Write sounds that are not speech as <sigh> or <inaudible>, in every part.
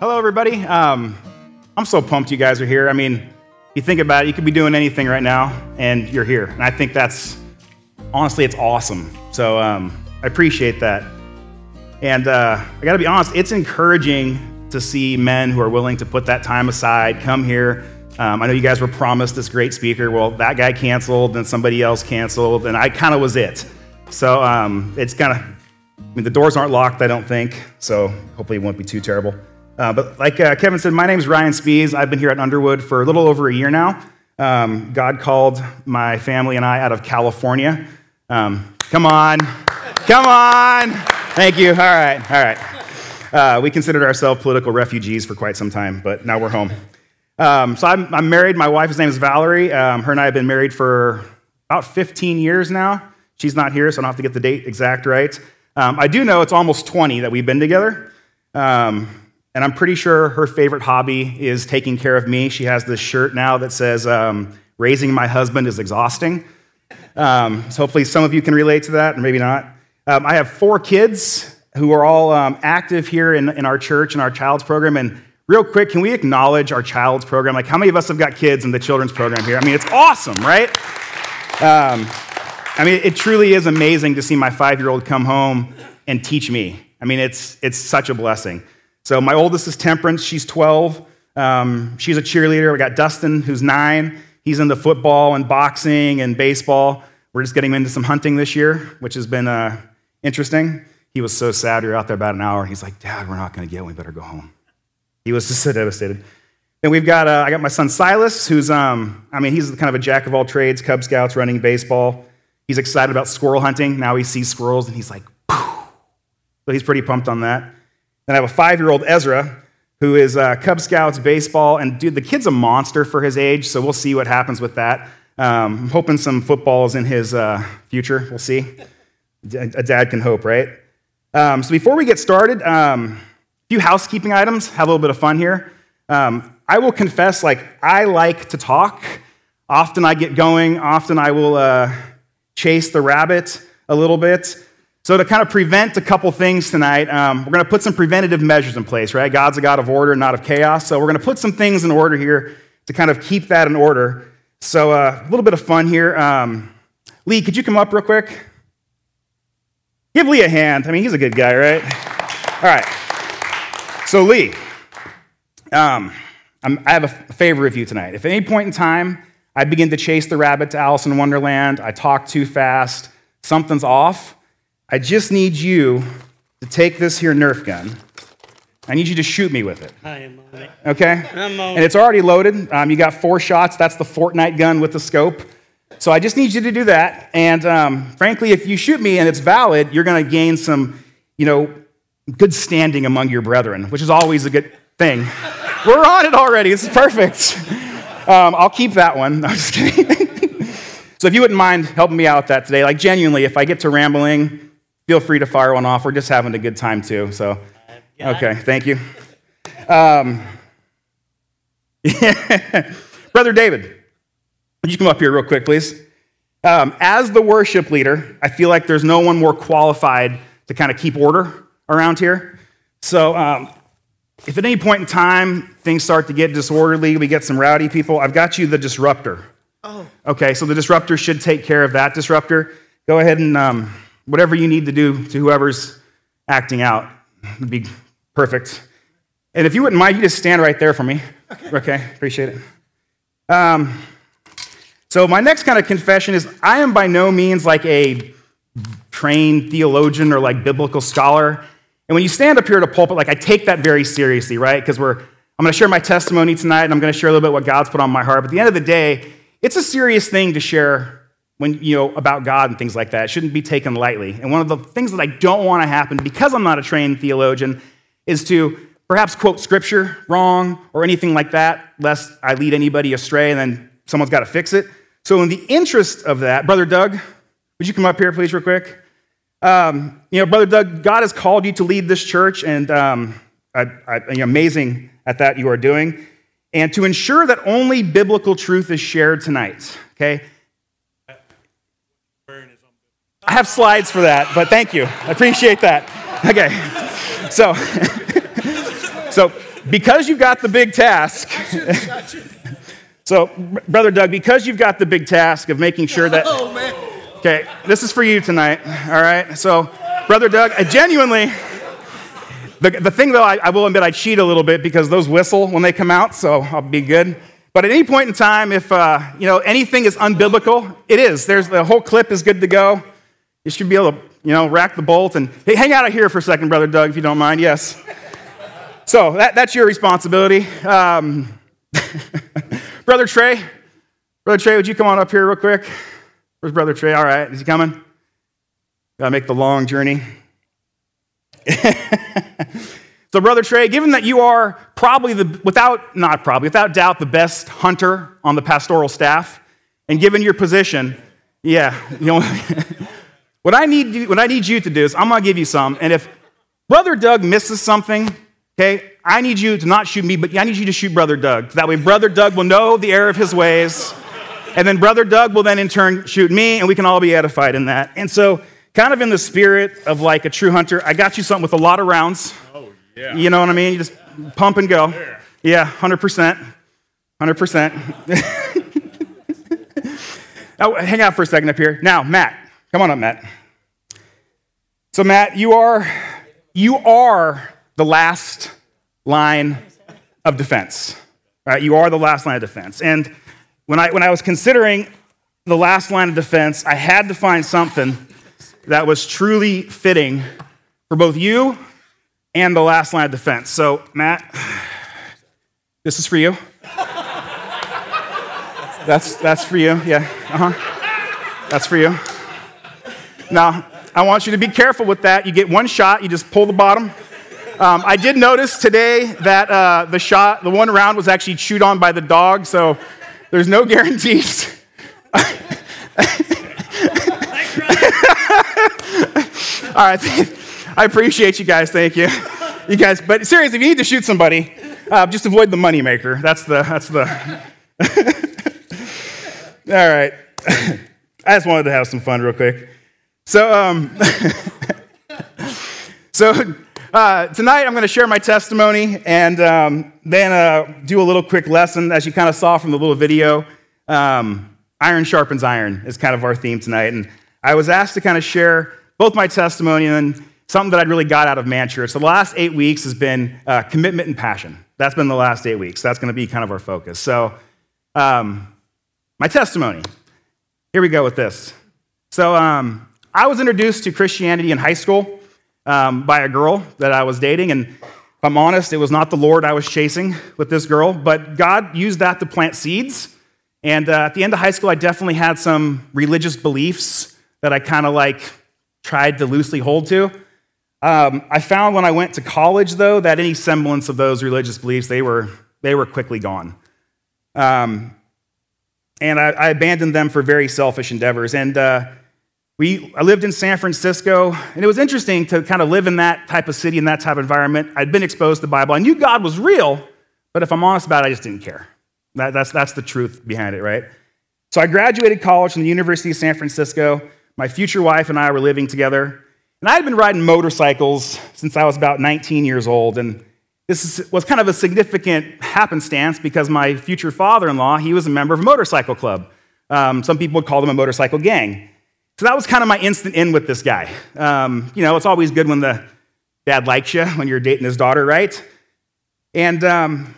Hello, everybody. Um, I'm so pumped you guys are here. I mean, you think about it, you could be doing anything right now, and you're here. And I think that's, honestly, it's awesome. So um, I appreciate that. And uh, I got to be honest, it's encouraging to see men who are willing to put that time aside, come here. Um, I know you guys were promised this great speaker. Well, that guy canceled, then somebody else canceled, and I kind of was it. So um, it's kind of, I mean, the doors aren't locked, I don't think. So hopefully it won't be too terrible. Uh, but like uh, Kevin said, my name is Ryan Spees. I've been here at Underwood for a little over a year now. Um, God called my family and I out of California. Um, come on. Come on. Thank you. All right. All right. Uh, we considered ourselves political refugees for quite some time, but now we're home. Um, so I'm, I'm, married. My wife's name is Valerie. Um, her and I have been married for about 15 years now. She's not here, so I don't have to get the date exact right. Um, I do know it's almost 20 that we've been together. Um, and I'm pretty sure her favorite hobby is taking care of me. She has this shirt now that says, um, Raising my husband is exhausting. Um, so hopefully some of you can relate to that, or maybe not. Um, I have four kids who are all um, active here in, in our church and our child's program. And real quick, can we acknowledge our child's program? Like, how many of us have got kids in the children's program here? I mean, it's awesome, right? Um, I mean, it truly is amazing to see my five year old come home and teach me. I mean, it's, it's such a blessing. So my oldest is Temperance. She's 12. Um, she's a cheerleader. We got Dustin, who's nine. He's into football and boxing and baseball. We're just getting into some hunting this year, which has been uh, interesting. He was so sad. We were out there about an hour. He's like, Dad, we're not going to get one. We better go home. He was just so devastated. Then we've got, uh, I got my son Silas, who's, um, I mean, he's kind of a jack of all trades, Cub Scouts, running baseball. He's excited about squirrel hunting. Now he sees squirrels and he's like, Phew. so he's pretty pumped on that. Then I have a five year old Ezra who is uh, Cub Scouts, baseball, and dude, the kid's a monster for his age, so we'll see what happens with that. Um, I'm hoping some football is in his uh, future. We'll see. A dad can hope, right? Um, so before we get started, um, a few housekeeping items. Have a little bit of fun here. Um, I will confess, like I like to talk. Often I get going. Often I will uh, chase the rabbit a little bit. So, to kind of prevent a couple things tonight, um, we're going to put some preventative measures in place, right? God's a God of order, not of chaos. So, we're going to put some things in order here to kind of keep that in order. So, uh, a little bit of fun here. Um, Lee, could you come up real quick? Give Lee a hand. I mean, he's a good guy, right? All right. So, Lee, um, i have a favor of you tonight. If at any point in time I begin to chase the rabbit to Alice in Wonderland, I talk too fast, something's off, I just need you to take this here Nerf gun. I need you to shoot me with it. I am on it. Okay? I'm on it. And it's already loaded. Um, you got four shots. That's the Fortnite gun with the scope. So I just need you to do that. And um, frankly, if you shoot me and it's valid, you're going to gain some, you know, good standing among your brethren, which is always a good thing. We're on it already. This is perfect. Um, I'll keep that one. No, I'm just kidding. <laughs> so if you wouldn't mind helping me out with that today, like genuinely, if I get to rambling, feel free to fire one off. We're just having a good time too. So, okay, thank you. Um, <laughs> Brother David, would you come up here real quick, please? Um, as the worship leader, I feel like there's no one more qualified to kind of keep order around here. So, um, if at any point in time things start to get disorderly, we get some rowdy people, I've got you the disruptor. Oh. Okay, so the disruptor should take care of that disruptor. Go ahead and. Um, whatever you need to do to whoever's acting out would be perfect. And if you wouldn't mind, you just stand right there for me. Okay, okay appreciate it. Um, so, my next kind of confession is I am by no means like a trained theologian or like biblical scholar. And when you stand up here at a pulpit, like I take that very seriously, right? Because we're I'm going to share my testimony tonight, and I'm going to share a little bit what God's put on my heart. But at the end of the day, it's a serious thing to share when you know about God and things like that. Shouldn't be taken lightly. And one of the things that I don't want to happen because I'm not a trained theologian is to perhaps quote scripture wrong or anything like that, lest I lead anybody astray and then someone's got to fix it. So, in the interest of that, Brother Doug, would you come up here, please, real quick? Um, you know, Brother Doug, God has called you to lead this church, and um, I, I, amazing at that you are doing. And to ensure that only biblical truth is shared tonight, okay? I have slides for that, but thank you. I appreciate that. Okay. So, <laughs> so because you've got the big task. <laughs> so, Brother Doug, because you've got the big task of making sure that. Oh, man. Okay, this is for you tonight, all right? So, Brother Doug, I genuinely. The, the thing though, I, I will admit I cheat a little bit because those whistle when they come out, so I'll be good. But at any point in time, if uh, you know anything is unbiblical, it is. There's the whole clip is good to go. You should be able to you know rack the bolt and hey, hang out of here for a second, brother Doug, if you don't mind. Yes. So that, that's your responsibility, um, <laughs> brother Trey. Brother Trey, would you come on up here real quick? Where's brother Trey? All right, is he coming? Gotta make the long journey. <laughs> So, Brother Trey, given that you are probably the, without, not probably, without doubt, the best hunter on the pastoral staff, and given your position, yeah, <laughs> you know, what, I need, what I need you to do is I'm going to give you some, and if Brother Doug misses something, okay, I need you to not shoot me, but I need you to shoot Brother Doug. That way, Brother Doug will know the error of his ways, and then Brother Doug will then in turn shoot me, and we can all be edified in that. And so, kind of in the spirit of like a true hunter, I got you something with a lot of rounds. Oh, Yeah. You know what I mean? You just pump and go. Yeah, 100%. 100%. <laughs> oh, hang out for a second up here. Now, Matt. Come on up, Matt. So, Matt, you are, you are the last line of defense. Right? You are the last line of defense. And when I, when I was considering the last line of defense, I had to find something that was truly fitting for both you and the last line of defense. So, Matt, this is for you. That's, that's for you, yeah. Uh huh. That's for you. Now, I want you to be careful with that. You get one shot, you just pull the bottom. Um, I did notice today that uh, the shot, the one round was actually chewed on by the dog, so there's no <laughs> guarantees. <laughs> All right. <laughs> I appreciate you guys. Thank you. You guys, but seriously, if you need to shoot somebody, uh, just avoid the moneymaker. That's the, that's the. All right. I just wanted to have some fun real quick. So, um, <laughs> so uh, tonight I'm going to share my testimony and um, then uh, do a little quick lesson. As you kind of saw from the little video, um, iron sharpens iron is kind of our theme tonight. And I was asked to kind of share both my testimony and something that I'd really got out of Manchurch. So the last eight weeks has been uh, commitment and passion. That's been the last eight weeks. That's going to be kind of our focus. So, um, my testimony. Here we go with this. So, um, I was introduced to Christianity in high school um, by a girl that I was dating, and if I'm honest, it was not the Lord I was chasing with this girl, but God used that to plant seeds. And uh, at the end of high school, I definitely had some religious beliefs that I kind of like tried to loosely hold to. Um, I found when I went to college, though, that any semblance of those religious beliefs, they were, they were quickly gone. Um, and I, I, abandoned them for very selfish endeavors. And uh, we, I lived in San Francisco, and it was interesting to kind of live in that type of city, in that type of environment. I'd been exposed to the Bible. I knew God was real, but if I'm honest about it, I just didn't care. That, that's, that's the truth behind it, right? So I graduated college from the University of San Francisco. My future wife and I were living together. And I had been riding motorcycles since I was about 19 years old. And this was kind of a significant happenstance because my future father in law, he was a member of a motorcycle club. Um, some people would call them a motorcycle gang. So that was kind of my instant in with this guy. Um, you know, it's always good when the dad likes you when you're dating his daughter, right? And um,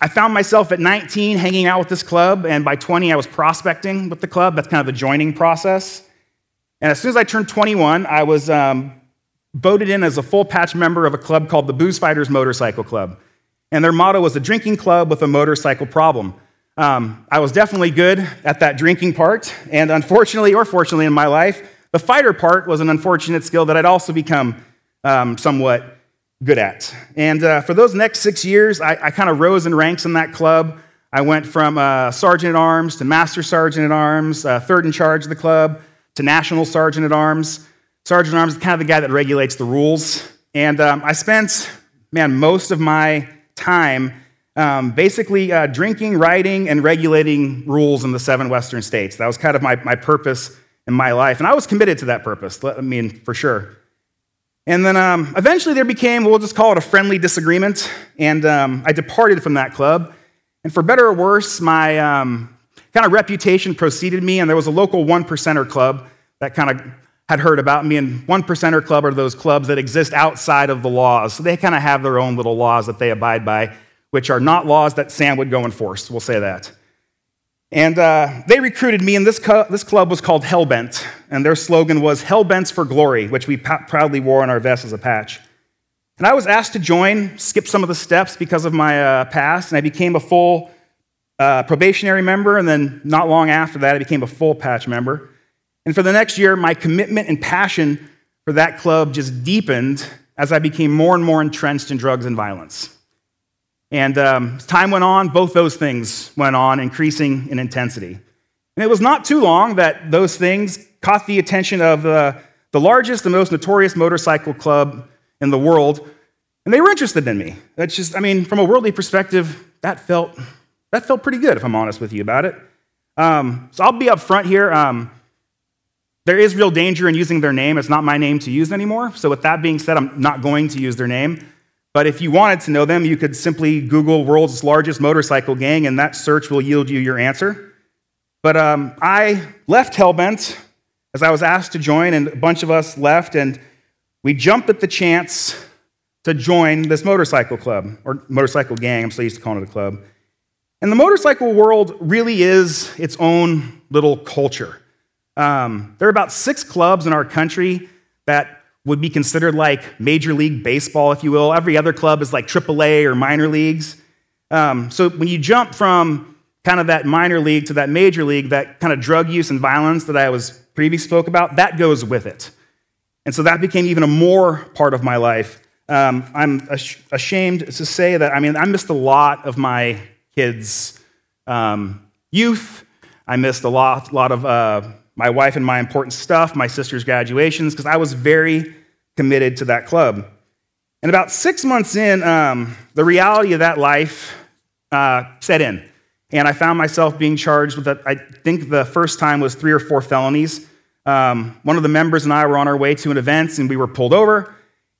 I found myself at 19 hanging out with this club, and by 20, I was prospecting with the club. That's kind of the joining process. And as soon as I turned 21, I was um, voted in as a full patch member of a club called the Booze Fighters Motorcycle Club. And their motto was a drinking club with a motorcycle problem. Um, I was definitely good at that drinking part. And unfortunately, or fortunately in my life, the fighter part was an unfortunate skill that I'd also become um, somewhat good at. And uh, for those next six years, I, I kind of rose in ranks in that club. I went from uh, sergeant at arms to master sergeant at arms, uh, third in charge of the club, to National Sergeant at Arms. Sergeant at Arms is kind of the guy that regulates the rules. And um, I spent, man, most of my time um, basically uh, drinking, writing, and regulating rules in the seven Western states. That was kind of my, my purpose in my life. And I was committed to that purpose, I mean, for sure. And then um, eventually there became, we'll just call it a friendly disagreement, and um, I departed from that club. And for better or worse, my um, kind of reputation preceded me, and there was a local one percenter club that kind of had heard about me. And one percenter club are those clubs that exist outside of the laws. So they kind of have their own little laws that they abide by, which are not laws that Sam would go enforce. We'll say that. And uh, they recruited me, and this, co- this club was called Hellbent, and their slogan was Hellbents for Glory, which we p- proudly wore on our vests as a patch. And I was asked to join, skip some of the steps because of my uh, past, and I became a full uh, probationary member, and then not long after that, I became a full patch member. And for the next year, my commitment and passion for that club just deepened as I became more and more entrenched in drugs and violence. And um, as time went on, both those things went on, increasing in intensity. And it was not too long that those things caught the attention of uh, the largest and most notorious motorcycle club in the world, and they were interested in me. That's just, I mean, from a worldly perspective, that felt, that felt pretty good, if I'm honest with you about it. Um, so I'll be up front here. Um, there is real danger in using their name. It's not my name to use anymore. So, with that being said, I'm not going to use their name. But if you wanted to know them, you could simply Google world's largest motorcycle gang, and that search will yield you your answer. But um, I left Hellbent as I was asked to join, and a bunch of us left, and we jumped at the chance to join this motorcycle club, or motorcycle gang, I'm so used to calling it a club. And the motorcycle world really is its own little culture. Um, there are about six clubs in our country that would be considered like Major League Baseball, if you will. Every other club is like AAA or minor leagues. Um, so when you jump from kind of that minor league to that major league, that kind of drug use and violence that I was previously spoke about, that goes with it. And so that became even a more part of my life. Um, I'm ashamed to say that, I mean, I missed a lot of my kids' um, youth. I missed a lot, lot of uh, my wife and my important stuff, my sister's graduations, because I was very committed to that club. And about six months in, um, the reality of that life uh, set in. And I found myself being charged with, a, I think the first time was three or four felonies. Um, one of the members and I were on our way to an event, and we were pulled over.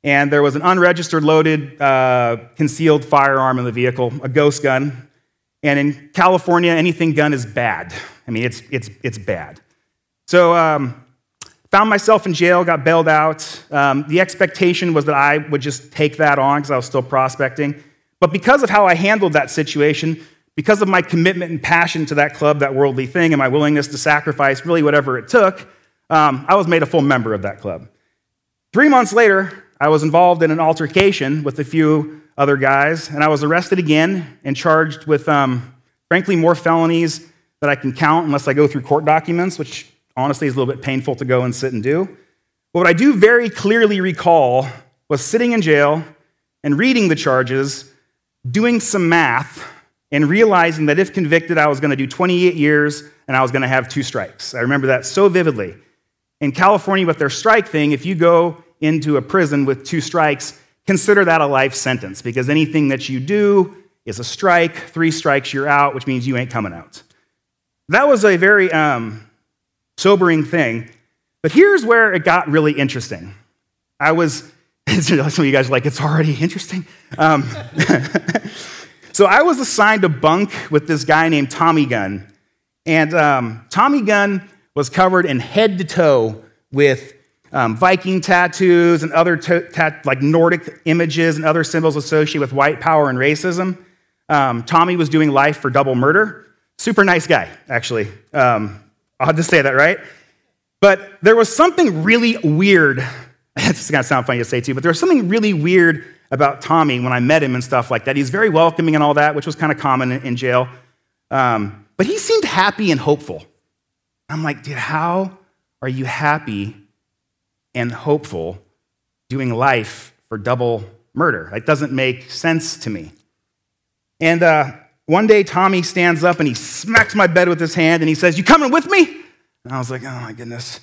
And there was an unregistered, loaded, uh, concealed firearm in the vehicle, a ghost gun. And in California, anything gun is bad. I mean, it's, it's, it's bad. So, um, found myself in jail, got bailed out. Um, the expectation was that I would just take that on because I was still prospecting. But because of how I handled that situation, because of my commitment and passion to that club, that worldly thing, and my willingness to sacrifice really whatever it took, um, I was made a full member of that club. Three months later, I was involved in an altercation with a few other guys, and I was arrested again and charged with, um, frankly, more felonies that I can count unless I go through court documents, which honestly is a little bit painful to go and sit and do. But what I do very clearly recall was sitting in jail and reading the charges, doing some math, and realizing that if convicted, I was going to do 28 years and I was going to have two strikes. I remember that so vividly. In California, with their strike thing, if you go into a prison with two strikes, consider that a life sentence because anything that you do is a strike. Three strikes, you're out, which means you ain't coming out. That was a very um, sobering thing. But here's where it got really interesting. I was, <laughs> some of you guys are like, it's already interesting. Um, <laughs> so I was assigned to bunk with this guy named Tommy Gunn. And um, Tommy Gunn was covered in head to toe with um, Viking tattoos and other tat- like Nordic images and other symbols associated with white power and racism. Um, Tommy was doing life for double murder. Super nice guy, actually. Um, I'll just say that, right? But there was something really weird. <laughs> It's to sound funny to say too, but there was something really weird about Tommy when I met him and stuff like that. He's very welcoming and all that, which was kind of common in jail. Um, but he seemed happy and hopeful. I'm like, dude, how are you happy and hopeful doing life for double murder? That doesn't make sense to me. And uh, one day, Tommy stands up and he smacks my bed with his hand and he says, You coming with me? And I was like, Oh my goodness.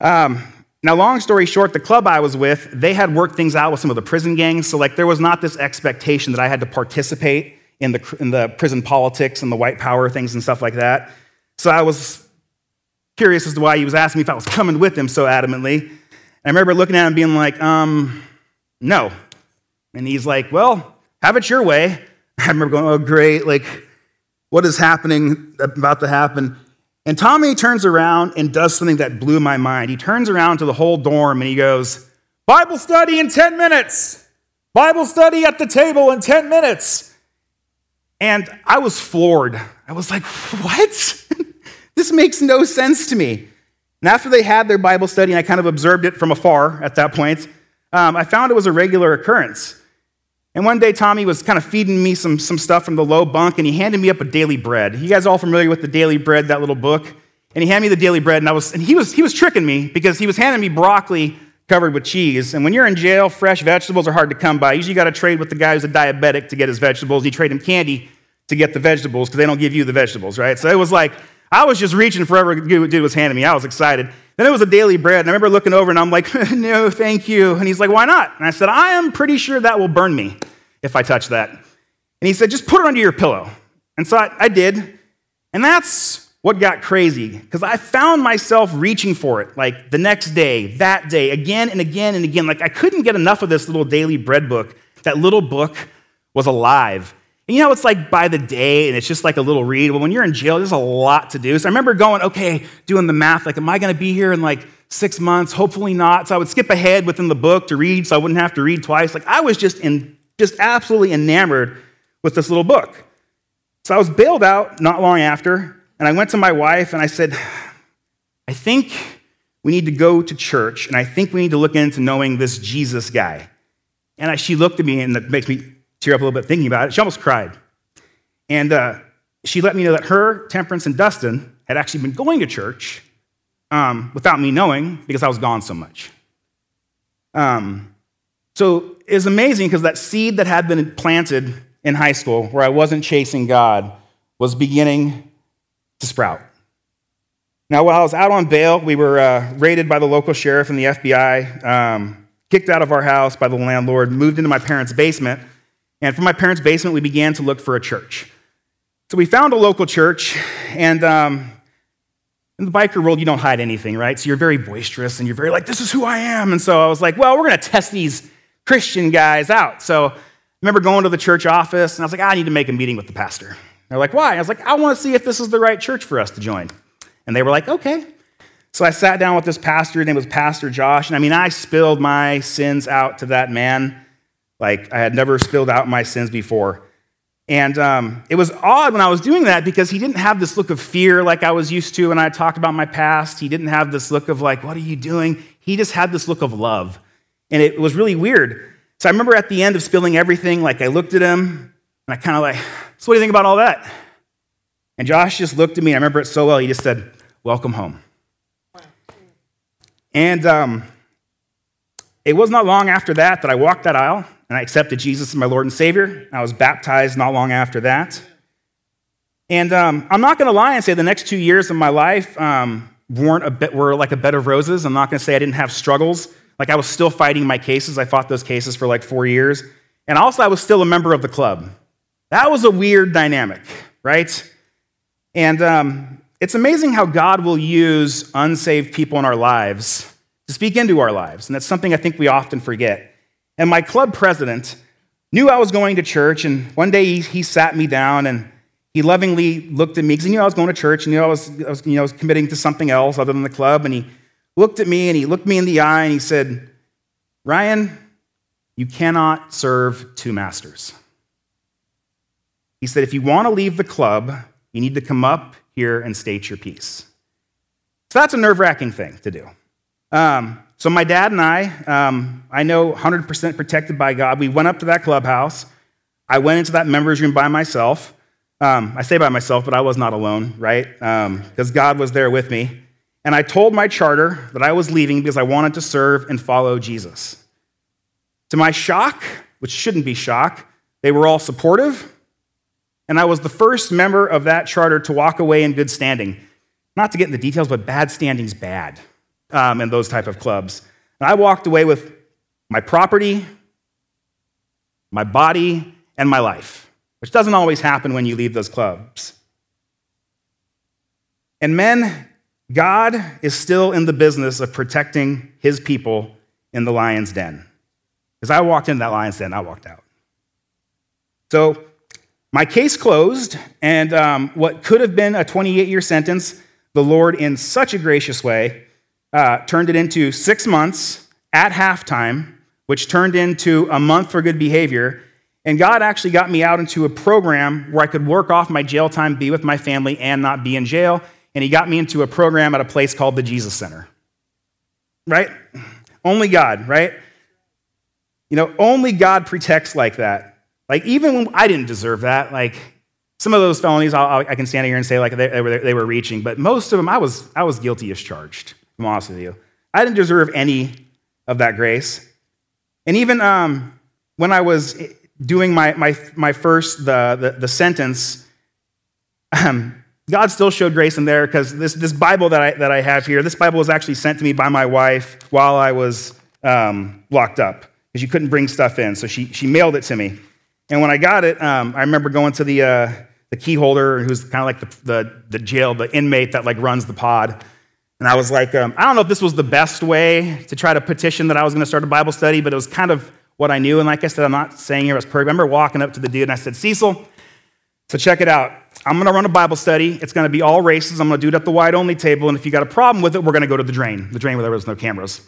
Um, now, long story short, the club I was with, they had worked things out with some of the prison gangs. So, like, there was not this expectation that I had to participate in the, in the prison politics and the white power things and stuff like that. So, I was curious as to why he was asking me if I was coming with him so adamantly. I remember looking at him being like, um, no. And he's like, well, have it your way. I remember going, oh, great. Like, what is happening, about to happen? And Tommy turns around and does something that blew my mind. He turns around to the whole dorm and he goes, Bible study in 10 minutes. Bible study at the table in 10 minutes. And I was floored. I was like, what? <laughs> this makes no sense to me. And after they had their Bible study, and I kind of observed it from afar at that point, um, I found it was a regular occurrence. And one day, Tommy was kind of feeding me some, some stuff from the low bunk, and he handed me up a daily bread. You guys are all familiar with the daily bread, that little book? And he handed me the daily bread, and, I was, and he, was, he was tricking me because he was handing me broccoli covered with cheese. And when you're in jail, fresh vegetables are hard to come by. Usually, you got to trade with the guy who's a diabetic to get his vegetables. You trade him candy to get the vegetables because they don't give you the vegetables, right? So it was like, I was just reaching for whatever dude was handing me. I was excited. Then it was a daily bread, and I remember looking over and I'm like, <laughs> no, thank you. And he's like, why not? And I said, I am pretty sure that will burn me if I touch that. And he said, just put it under your pillow. And so I, I did. And that's what got crazy, because I found myself reaching for it like the next day, that day, again and again and again. Like I couldn't get enough of this little daily bread book. That little book was alive. And you know, it's like by the day and it's just like a little read. Well, when you're in jail, there's a lot to do. So I remember going, okay, doing the math, like, am I going to be here in like six months? Hopefully not. So I would skip ahead within the book to read so I wouldn't have to read twice. Like I was just in just absolutely enamored with this little book. So I was bailed out not long after, and I went to my wife and I said, I think we need to go to church, and I think we need to look into knowing this Jesus guy. And I, she looked at me, and it makes me tear up a little bit thinking about it. She almost cried. And uh, she let me know that her, Temperance, and Dustin had actually been going to church um, without me knowing because I was gone so much. Um, so it's amazing because that seed that had been planted in high school, where I wasn't chasing God, was beginning to sprout. Now, while I was out on bail, we were uh, raided by the local sheriff and the FBI, um, kicked out of our house by the landlord, moved into my parents' basement. And from my parents' basement, we began to look for a church. So we found a local church, and um, in the biker world, you don't hide anything, right? So you're very boisterous and you're very like, this is who I am. And so I was like, well, we're going to test these Christian guys out. So I remember going to the church office and I was like, I need to make a meeting with the pastor. They're like, why? I was like, I want to see if this is the right church for us to join. And they were like, okay. So I sat down with this pastor. His name was Pastor Josh. And I mean, I spilled my sins out to that man like I had never spilled out my sins before. And um, it was odd when I was doing that because he didn't have this look of fear like I was used to when I talked about my past. He didn't have this look of like, what are you doing? He just had this look of love. And it was really weird. So I remember at the end of spilling everything, like I looked at him and I kind of like, so what do you think about all that? And Josh just looked at me. I remember it so well. He just said, welcome home. And um, it was not long after that that I walked that aisle and I accepted Jesus as my Lord and Savior. I was baptized not long after that. And um, I'm not going to lie and say the next two years of my life um, weren't a bit, were like a bed of roses. I'm not going to say I didn't have struggles. Like I was still fighting my cases. I fought those cases for like four years. And also, I was still a member of the club. That was a weird dynamic, right? And um, it's amazing how God will use unsaved people in our lives to speak into our lives. And that's something I think we often forget. And my club president knew I was going to church. And one day he, he sat me down and he lovingly looked at me because he knew I was going to church and he knew I was, I was, you know, was committing to something else other than the club. And he looked at me and he looked me in the eye and he said, Ryan, you cannot serve two masters. He said, if you want to leave the club, you need to come up here and state your piece. So that's a nerve wracking thing to do. Um, so my dad and I, um, I know 100% protected by God. We went up to that clubhouse. I went into that members room by myself. Um, I say by myself, but I was not alone, right? Because um, God was there with me. And I told my charter that I was leaving because I wanted to serve and follow Jesus. To my shock, which shouldn't be shock, they were all supportive. And I was the first member of that charter to walk away in good standing. Not to get into the details, but bad standing's bad um, in those type of clubs. And I walked away with my property, my body, and my life, which doesn't always happen when you leave those clubs. And men, God is still in the business of protecting his people in the lion's den. As I walked into that lion's den, I walked out. So my case closed, and um, what could have been a 28 year sentence, the Lord, in such a gracious way, uh, turned it into six months at halftime, which turned into a month for good behavior. And God actually got me out into a program where I could work off my jail time, be with my family, and not be in jail. And He got me into a program at a place called the Jesus Center. Right? Only God, right? You know, only God protects like that. Like, even when I didn't deserve that, like, some of those felonies I'll, i can stand here and say like they, they, were, they were reaching, but most of them I was, I was guilty as charged, I'm honest with you. I didn't deserve any of that grace. And even um, when I was doing my, my, my first, the, the, the sentence, um, God still showed grace in there because this, this Bible that I, that I have here, this Bible was actually sent to me by my wife while I was um, locked up because you couldn't bring stuff in. So she, she mailed it to me. And when I got it, um, I remember going to the, uh, the key holder, who's kind of like the, the, the, jail, the inmate that like runs the pod. And I was like, um, I don't know if this was the best way to try to petition that I was going to start a Bible study, but it was kind of what I knew. And like I said, I'm not saying it was perfect. I remember walking up to the dude and I said, Cecil, so check it out. I'm going to run a Bible study. It's going to be all races. I'm going to do it at the white only table. And if you got a problem with it, we're going to go to the drain, the drain where there was no cameras.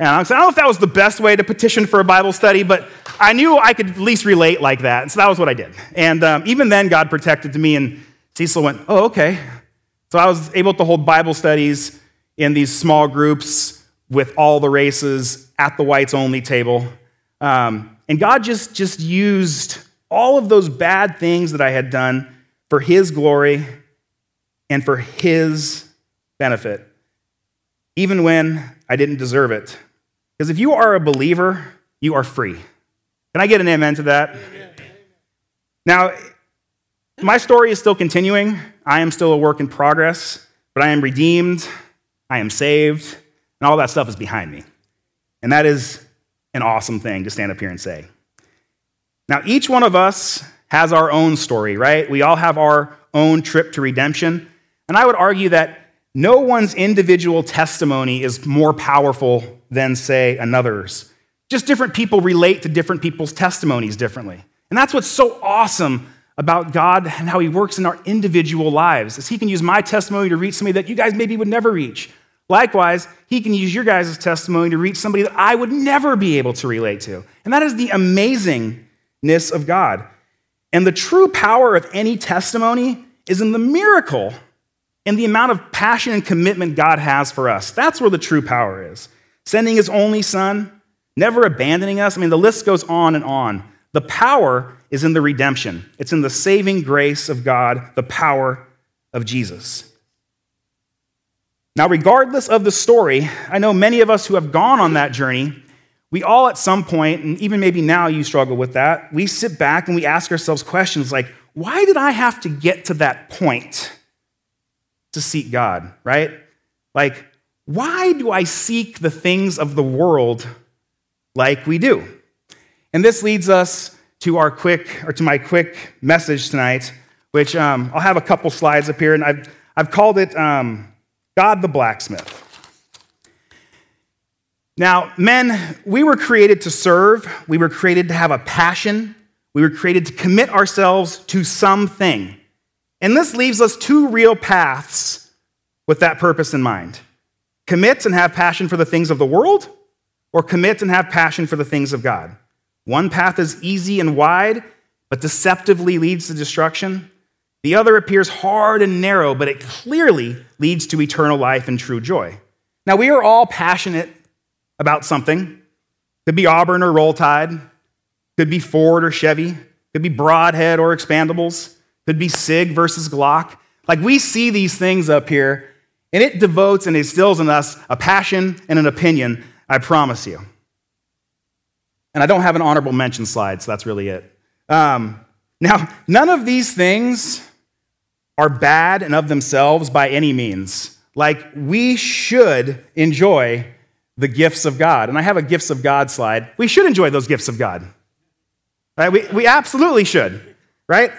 And I, was, I, don't know if that was the best way to petition for a Bible study, but I knew I could at least relate like that. And so that was what I did. And um, even then, God protected me, and Cecil went, Oh, okay. So I was able to hold Bible studies in these small groups with all the races at the whites only table. Um, and God just, just used all of those bad things that I had done for His glory and for His benefit, even when I didn't deserve it. Because if you are a believer, you are free. Can I get an amen to that? Now, my story is still continuing. I am still a work in progress, but I am redeemed, I am saved, and all that stuff is behind me. And that is an awesome thing to stand up here and say. Now, each one of us has our own story, right? We all have our own trip to redemption. And I would argue that no one's individual testimony is more powerful than, say, another's. Just different people relate to different people's testimonies differently. And that's what's so awesome about God and how He works in our individual lives, is He can use my testimony to reach somebody that you guys maybe would never reach. Likewise, He can use your guys' testimony to reach somebody that I would never be able to relate to. And that is the amazingness of God. And the true power of any testimony is in the miracle and the amount of passion and commitment God has for us. That's where the true power is. Sending his only son, never abandoning us. I mean, the list goes on and on. The power is in the redemption, it's in the saving grace of God, the power of Jesus. Now, regardless of the story, I know many of us who have gone on that journey, we all at some point, and even maybe now you struggle with that, we sit back and we ask ourselves questions like, why did I have to get to that point? to seek God, right? Like, why do I seek the things of the world like we do? And this leads us to our quick, or to my quick message tonight, which um, I'll have a couple slides up here, and I've, I've called it um, God the Blacksmith. Now, men, we were created to serve, we were created to have a passion, we were created to commit ourselves to something. And this leaves us two real paths with that purpose in mind commit and have passion for the things of the world, or commit and have passion for the things of God. One path is easy and wide, but deceptively leads to destruction. The other appears hard and narrow, but it clearly leads to eternal life and true joy. Now, we are all passionate about something. Could be Auburn or Roll Tide, could be Ford or Chevy, could be Broadhead or Expandables. Could be SIG versus Glock. Like we see these things up here, and it devotes and instills in us a passion and an opinion, I promise you. And I don't have an honorable mention slide, so that's really it. Um, now, none of these things are bad and of themselves by any means. Like, we should enjoy the gifts of God. And I have a gifts of God slide. We should enjoy those gifts of God. Right? We, we absolutely should, right?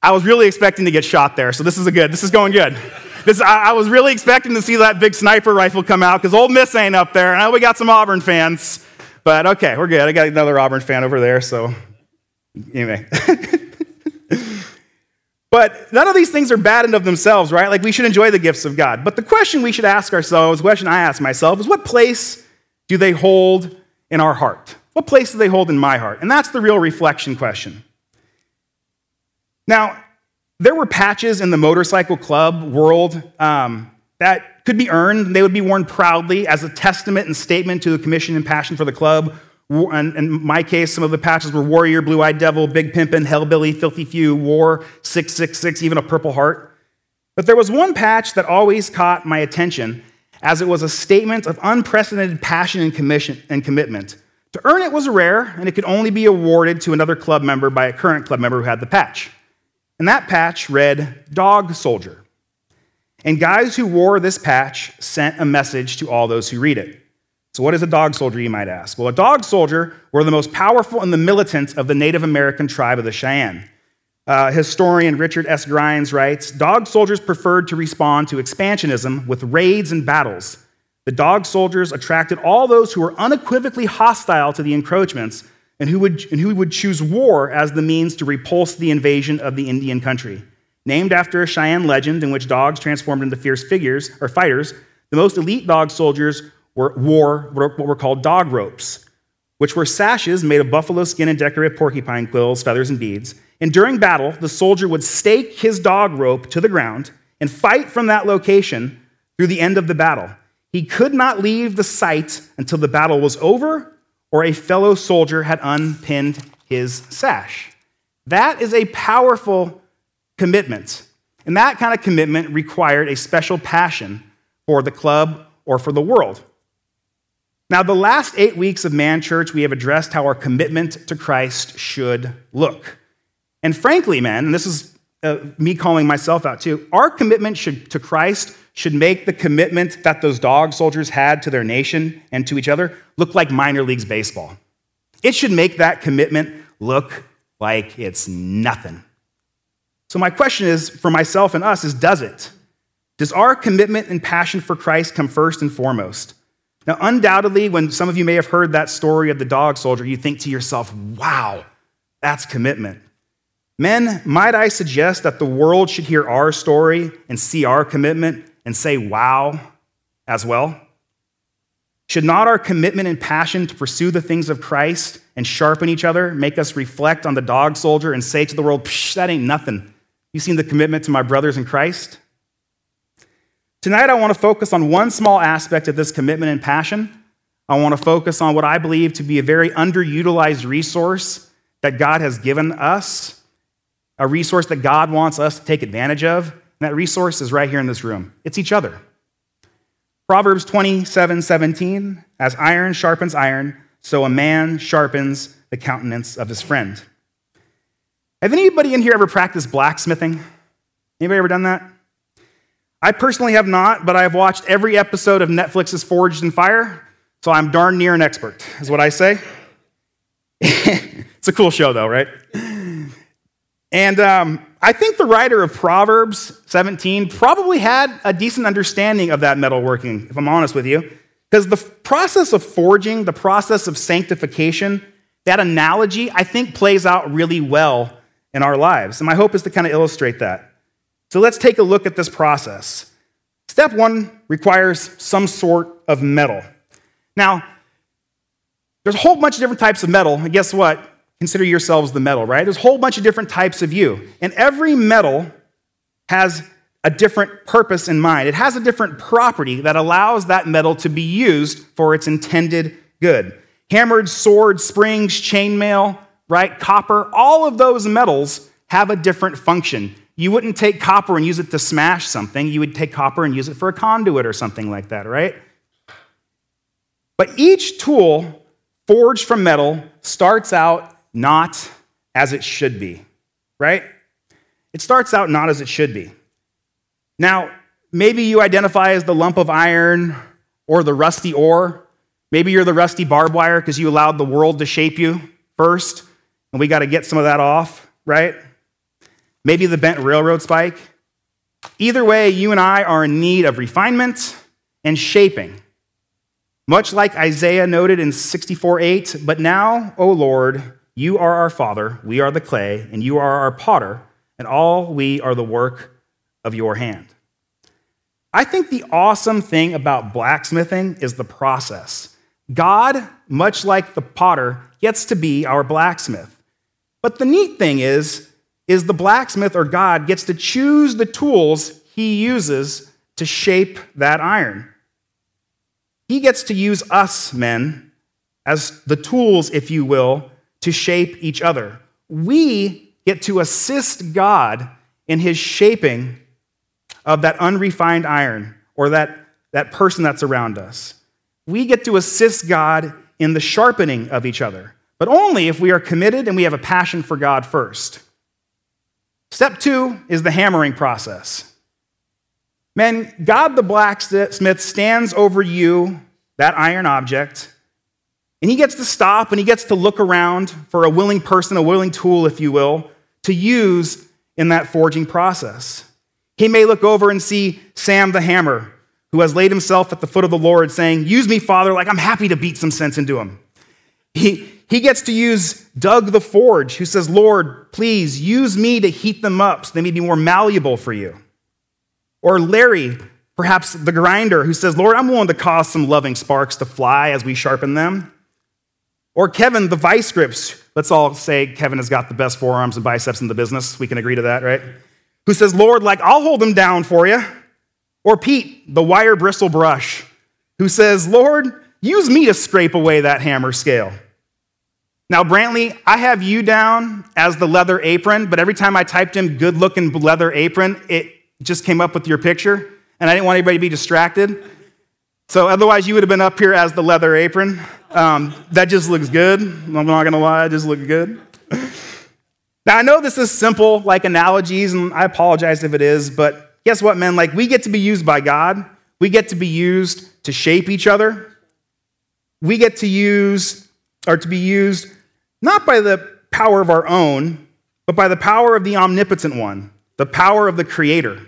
I was really expecting to get shot there, so this is a good. This is going good. this, I, I, was really expecting to see that big sniper rifle come out because Ole Miss ain't up there. I we got some Auburn fans, but okay, we're good. I got another Auburn fan over there, so anyway. <laughs> but none of these things are bad in of themselves, right? Like we should enjoy the gifts of God. But the question we should ask ourselves, the question I ask myself, is what place do they hold in our heart? What place do they hold in my heart? And that's the real reflection question. Now, there were patches in the motorcycle club world um, that could be earned. They would be worn proudly as a testament and statement to the commission and passion for the club. In my case, some of the patches were Warrior, Blue Eyed Devil, Big Pimpin', Hellbilly, Filthy Few, War, 666, even a Purple Heart. But there was one patch that always caught my attention as it was a statement of unprecedented passion and, commission, and commitment. To earn it was rare, and it could only be awarded to another club member by a current club member who had the patch. And that patch read Dog Soldier. And guys who wore this patch sent a message to all those who read it. So, what is a dog soldier, you might ask? Well, a dog soldier were the most powerful and the militant of the Native American tribe of the Cheyenne. Uh, historian Richard S. Grimes writes Dog soldiers preferred to respond to expansionism with raids and battles. The dog soldiers attracted all those who were unequivocally hostile to the encroachments and who, would, and who would choose war as the means to repulse the invasion of the Indian country. Named after a Cheyenne legend in which dogs transformed into fierce figures or fighters, the most elite dog soldiers were, wore what were called dog ropes, which were sashes made of buffalo skin and decorative porcupine quills, feathers, and beads. And during battle, the soldier would stake his dog rope to the ground and fight from that location through the end of the battle. He could not leave the site until the battle was over or a fellow soldier had unpinned his sash. That is a powerful commitment. And that kind of commitment required a special passion for the club or for the world. Now, the last eight weeks of Man Church, we have addressed how our commitment to Christ should look. And frankly, man, and this is uh, me calling myself out too, our commitment should, to Christ should make the commitment that those dog soldiers had to their nation and to each other look like minor leagues baseball. It should make that commitment look like it's nothing. So, my question is for myself and us is does it? Does our commitment and passion for Christ come first and foremost? Now, undoubtedly, when some of you may have heard that story of the dog soldier, you think to yourself, wow, that's commitment. Men, might I suggest that the world should hear our story and see our commitment and say wow as well? Should not our commitment and passion to pursue the things of Christ and sharpen each other make us reflect on the dog soldier and say to the world, Psh, that ain't nothing? You seen the commitment to my brothers in Christ? Tonight, I want to focus on one small aspect of this commitment and passion. I want to focus on what I believe to be a very underutilized resource that God has given us, a resource that God wants us to take advantage of, and that resource is right here in this room it's each other. Proverbs 27 17, as iron sharpens iron, so a man sharpens the countenance of his friend. Have anybody in here ever practiced blacksmithing? Anybody ever done that? I personally have not, but I have watched every episode of Netflix's Forged in Fire, so I'm darn near an expert, is what I say. <laughs> it's a cool show, though, right? And um, I think the writer of Proverbs 17 probably had a decent understanding of that metalworking, if I'm honest with you. Because the process of forging, the process of sanctification, that analogy, I think, plays out really well in our lives. And my hope is to kind of illustrate that. So let's take a look at this process. Step one requires some sort of metal. Now, there's a whole bunch of different types of metal, and guess what? consider yourselves the metal, right? There's a whole bunch of different types of you. And every metal has a different purpose in mind. It has a different property that allows that metal to be used for its intended good. Hammered swords, springs, chainmail, right? Copper, all of those metals have a different function. You wouldn't take copper and use it to smash something. You would take copper and use it for a conduit or something like that, right? But each tool forged from metal starts out not as it should be, right? It starts out not as it should be. Now, maybe you identify as the lump of iron or the rusty ore. Maybe you're the rusty barbed wire because you allowed the world to shape you first, and we got to get some of that off, right? Maybe the bent railroad spike. Either way, you and I are in need of refinement and shaping. Much like Isaiah noted in 64 8, but now, O Lord, you are our Father, we are the clay, and you are our potter, and all we are the work of your hand. I think the awesome thing about blacksmithing is the process. God, much like the potter, gets to be our blacksmith. But the neat thing is, is the blacksmith or God gets to choose the tools he uses to shape that iron. He gets to use us, men, as the tools, if you will, to shape each other. We get to assist God in his shaping of that unrefined iron or that, that person that's around us. We get to assist God in the sharpening of each other, but only if we are committed and we have a passion for God first. Step two is the hammering process. Men, God the blacksmith stands over you, that iron object, and he gets to stop and he gets to look around for a willing person, a willing tool, if you will, to use in that forging process. He may look over and see Sam the hammer, who has laid himself at the foot of the Lord, saying, Use me, Father, like I'm happy to beat some sense into him. He, he gets to use Doug the forge, who says, Lord, please use me to heat them up so they may be more malleable for you. Or Larry, perhaps the grinder, who says, Lord, I'm willing to cause some loving sparks to fly as we sharpen them. Or Kevin, the vice grips. Let's all say Kevin has got the best forearms and biceps in the business. We can agree to that, right? Who says, Lord, like, I'll hold them down for you. Or Pete, the wire bristle brush, who says, Lord, use me to scrape away that hammer scale. Now, Brantley, I have you down as the leather apron, but every time I typed in good looking leather apron, it just came up with your picture, and I didn't want anybody to be distracted. So otherwise, you would have been up here as the leather apron. Um, that just looks good. I'm not gonna lie, it just looks good. now I know this is simple, like analogies, and I apologize if it is, but guess what, man? Like we get to be used by God. We get to be used to shape each other. We get to use or to be used not by the power of our own, but by the power of the omnipotent one the power of the Creator.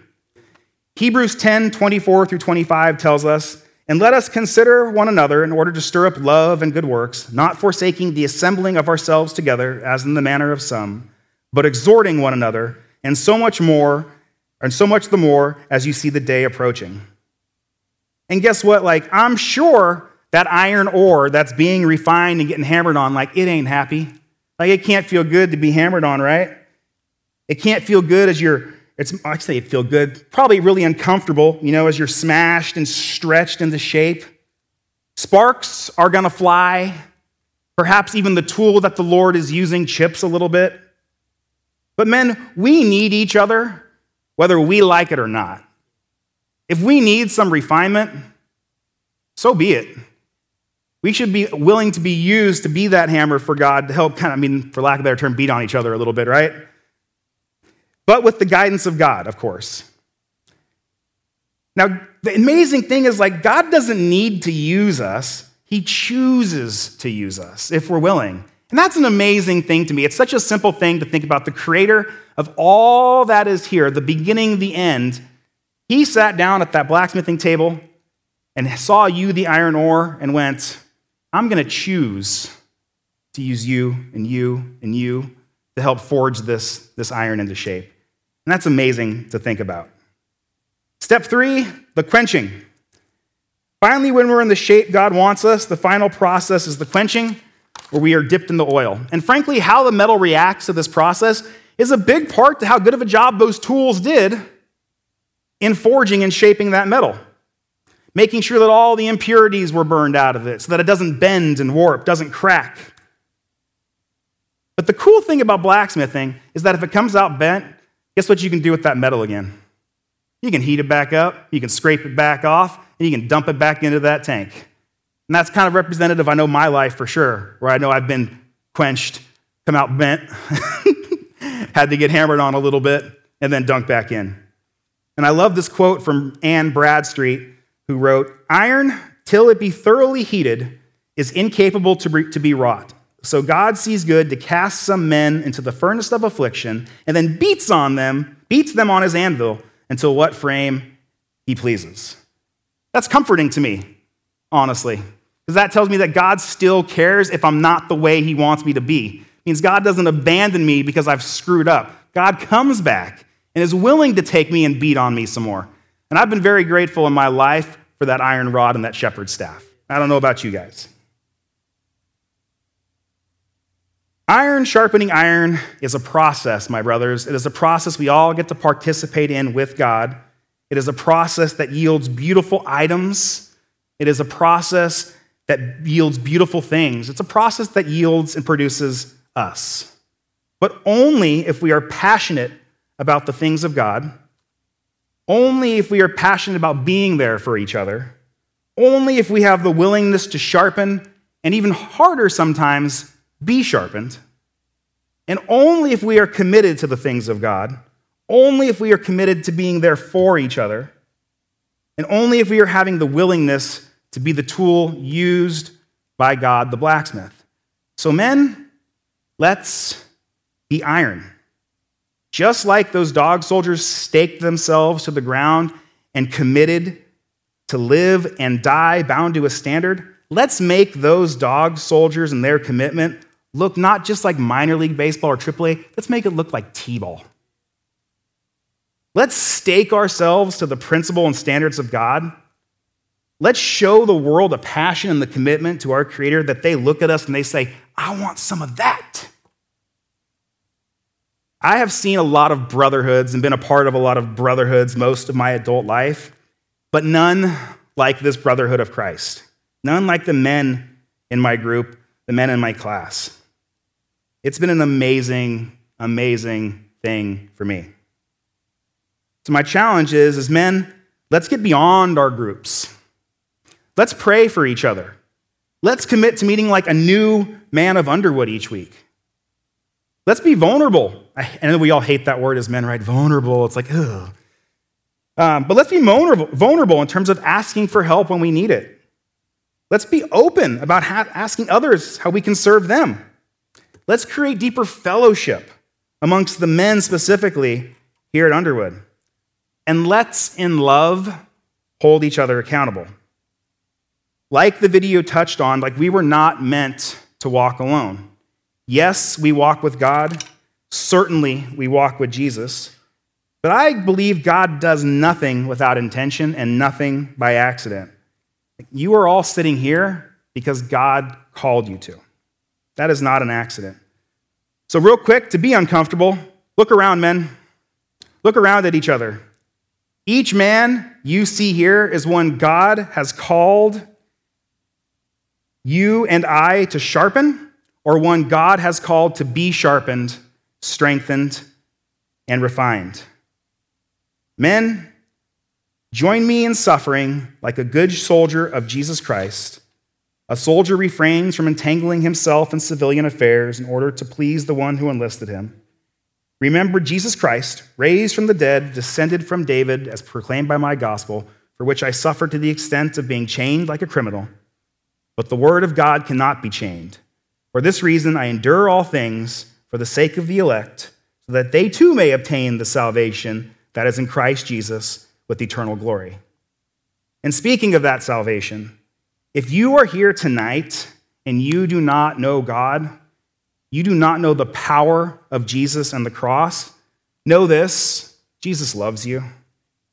Hebrews 10 24 through 25 tells us, And let us consider one another in order to stir up love and good works, not forsaking the assembling of ourselves together, as in the manner of some, but exhorting one another, and so much more, and so much the more as you see the day approaching. And guess what? Like, I'm sure that iron ore that's being refined and getting hammered on, like, it ain't happy. Like, it can't feel good to be hammered on, right? It can't feel good as you're, it's, say it feel good, probably really uncomfortable, you know, as you're smashed and stretched into shape. Sparks are to fly. Perhaps even the tool that the Lord is using chips a little bit. But men, we need each other, whether we like it or not. If we need some refinement, so be it. We should be willing to be used to be that hammer for God to help kind of, I mean, for lack of a better term, beat on each other a little bit, right? but with the guidance of God, of course. Now, the amazing thing is like God doesn't need to use us, He chooses to use us if we're willing. And that's an amazing thing to me. It's such a simple thing to think about the creator of all that is here, the beginning, the end. He sat down at that blacksmithing table and saw you, the iron ore, and went, I'm going to choose to use you and you and you to help forge this, this iron into shape. And that's amazing to think about. Step three, the quenching. Finally, when we're in the shape God wants us, the final process is the quenching, where we are dipped in the oil. And frankly, how the metal reacts to this process is a big part to how good of a job those tools did in forging and shaping that metal. Making sure that all the impurities were burned out of it so that it doesn't bend and warp, doesn't crack. But the cool thing about blacksmithing is that if it comes out bent, Guess what you can do with that metal again? You can heat it back up, you can scrape it back off, and you can dump it back into that tank. And that's kind of representative, I know, my life for sure, where I know I've been quenched, come out bent, <laughs> had to get hammered on a little bit, and then dunked back in. And I love this quote from Anne Bradstreet, who wrote Iron, till it be thoroughly heated, is incapable to be, wrought. So God sees good to cast some men into the furnace of affliction and then beats on them, beats them on his anvil until what frame he pleases. That's comforting to me, honestly, because that tells me that God still cares if I'm not the way he wants me to be. It means God doesn't abandon me because I've screwed up. God comes back and is willing to take me and beat on me some more. And I've been very grateful in my life for that iron rod and that shepherd staff. I don't know about you guys. Iron sharpening iron is a process, my brothers. It is a process we all get to participate in with God. It is a process that yields beautiful items. It is a process that yields beautiful things. It's a process that yields and produces us. But only if we are passionate about the things of God, only if we are passionate about being there for each other, only if we have the willingness to sharpen and even harder sometimes be sharpened. And only if we are committed to the things of God, only if we are committed to being there for each other, and only if we are having the willingness to be the tool used by God the blacksmith. So, men, let's be iron. Just like those dog soldiers staked themselves to the ground and committed to live and die bound to a standard, let's make those dog soldiers and their commitment look not just like minor league baseball or AAA, let's make it look like T ball. Let's stake ourselves to the principle and standards of God. Let's show the world a passion and the commitment to our Creator that they look at us and they say, I want some of that. I have seen a lot of brotherhoods and been a part of a lot of brotherhoods most of my adult life, but none like this brotherhood of Christ. None like the men in my group, the men in my class. It's been an amazing, amazing thing for me. So my challenge is, as men, let's get beyond our groups. Let's pray for each other. Let's commit to meeting like a new man of Underwood each week. Let's be vulnerable. And we all hate that word as men, right? Vulnerable. It's like, ugh. Um, but let's be vulnerable, in terms of asking for help when we need it. Let's be open about ha- asking others how we can serve them. Let's create deeper fellowship amongst the men specifically here at Underwood. And let's, in love, hold each other accountable. Like the video touched on, like we were not meant to walk alone. Yes, we walk with God. Certainly, we walk with Jesus. But I believe God does nothing without intention and nothing by accident. You are all sitting here because God called you to. That is not an accident. So, real quick, to be uncomfortable, look around, men. Look around at each other. Each man you see here is one God has called you and I to sharpen or one God has called to be sharpened, strengthened, and refined. Men, join me in suffering like a good soldier of Jesus Christ. A soldier refrains from entangling himself in civilian affairs in order to please the one who enlisted him. Remember Jesus Christ, raised from the dead, descended from David, as proclaimed by my gospel, for which I suffered to the extent of being chained like a criminal. But the word of God cannot be chained. For this reason, I endure all things for the sake of the elect, so that they too may obtain the salvation that is in Christ Jesus with eternal glory. And speaking of that salvation, if you are here tonight and you do not know God, you do not know the power of Jesus and the cross, know this Jesus loves you.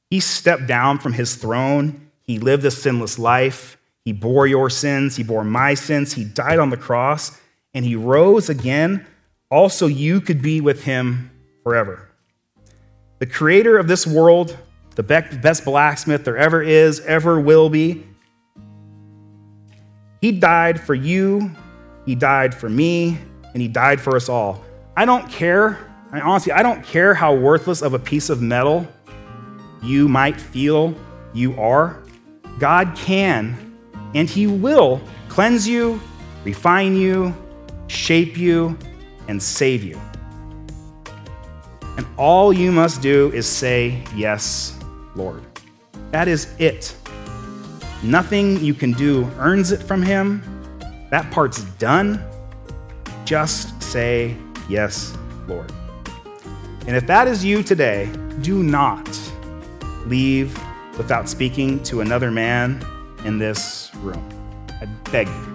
He stepped down from his throne, he lived a sinless life. He bore your sins, he bore my sins, he died on the cross and he rose again, also you could be with him forever. The creator of this world, the best blacksmith there ever is, ever will be, he died for you, he died for me, and he died for us all. I don't care, I honestly, I don't care how worthless of a piece of metal you might feel you are. God can and he will cleanse you, refine you, shape you, and save you. And all you must do is say, Yes, Lord. That is it. Nothing you can do earns it from Him. That part's done. Just say, Yes, Lord. And if that is you today, do not, leave without speaking to another man in this room. I beg you.